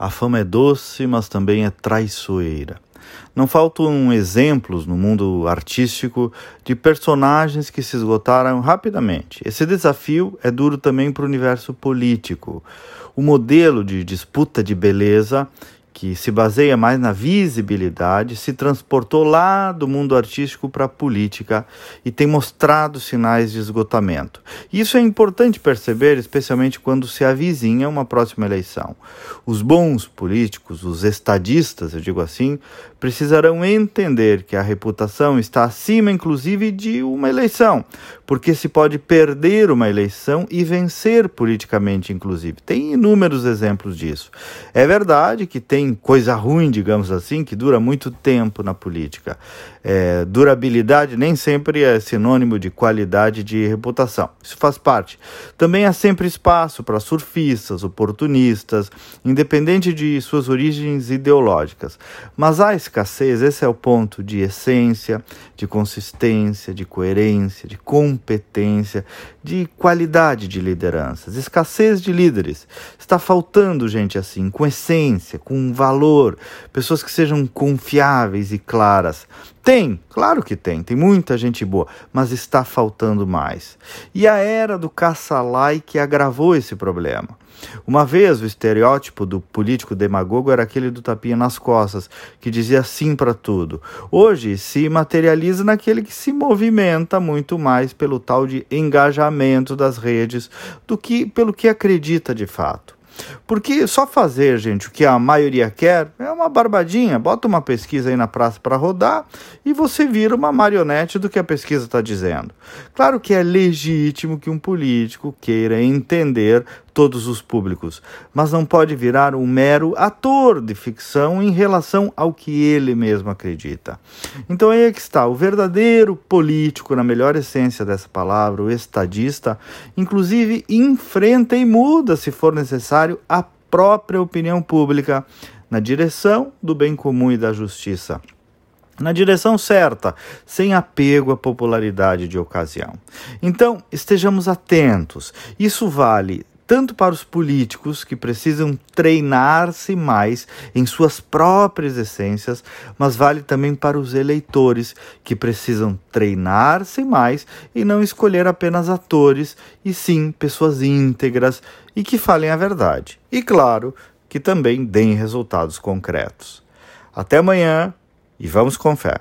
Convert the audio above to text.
A fama é doce, mas também é traiçoeira. Não faltam exemplos no mundo artístico de personagens que se esgotaram rapidamente. Esse desafio é duro também para o universo político. O modelo de disputa de beleza que se baseia mais na visibilidade, se transportou lá do mundo artístico para a política e tem mostrado sinais de esgotamento. Isso é importante perceber, especialmente quando se avizinha uma próxima eleição. Os bons políticos, os estadistas, eu digo assim, precisarão entender que a reputação está acima, inclusive, de uma eleição, porque se pode perder uma eleição e vencer politicamente, inclusive. Tem inúmeros exemplos disso. É verdade que tem coisa ruim, digamos assim, que dura muito tempo na política. É, durabilidade nem sempre é sinônimo de qualidade de reputação. Isso faz parte. Também há sempre espaço para surfistas, oportunistas, independente de suas origens ideológicas. Mas há escassez, esse é o ponto de essência, de consistência, de coerência, de competência, de qualidade de lideranças. Escassez de líderes. Está faltando gente assim, com essência, valor, pessoas que sejam confiáveis e claras. Tem, claro que tem, tem muita gente boa, mas está faltando mais. E a era do caça-like agravou esse problema. Uma vez o estereótipo do político demagogo era aquele do tapinha nas costas, que dizia sim para tudo. Hoje se materializa naquele que se movimenta muito mais pelo tal de engajamento das redes do que pelo que acredita de fato. Porque só fazer, gente, o que a maioria quer é uma barbadinha. Bota uma pesquisa aí na praça para rodar e você vira uma marionete do que a pesquisa está dizendo. Claro que é legítimo que um político queira entender todos os públicos, mas não pode virar um mero ator de ficção em relação ao que ele mesmo acredita. Então aí é que está, o verdadeiro político, na melhor essência dessa palavra, o estadista, inclusive enfrenta e muda, se for necessário, a própria opinião pública na direção do bem comum e da justiça na direção certa, sem apego à popularidade de ocasião. Então, estejamos atentos. Isso vale tanto para os políticos que precisam treinar-se mais em suas próprias essências, mas vale também para os eleitores que precisam treinar-se mais e não escolher apenas atores, e sim pessoas íntegras e que falem a verdade. E claro, que também deem resultados concretos. Até amanhã e vamos com fé.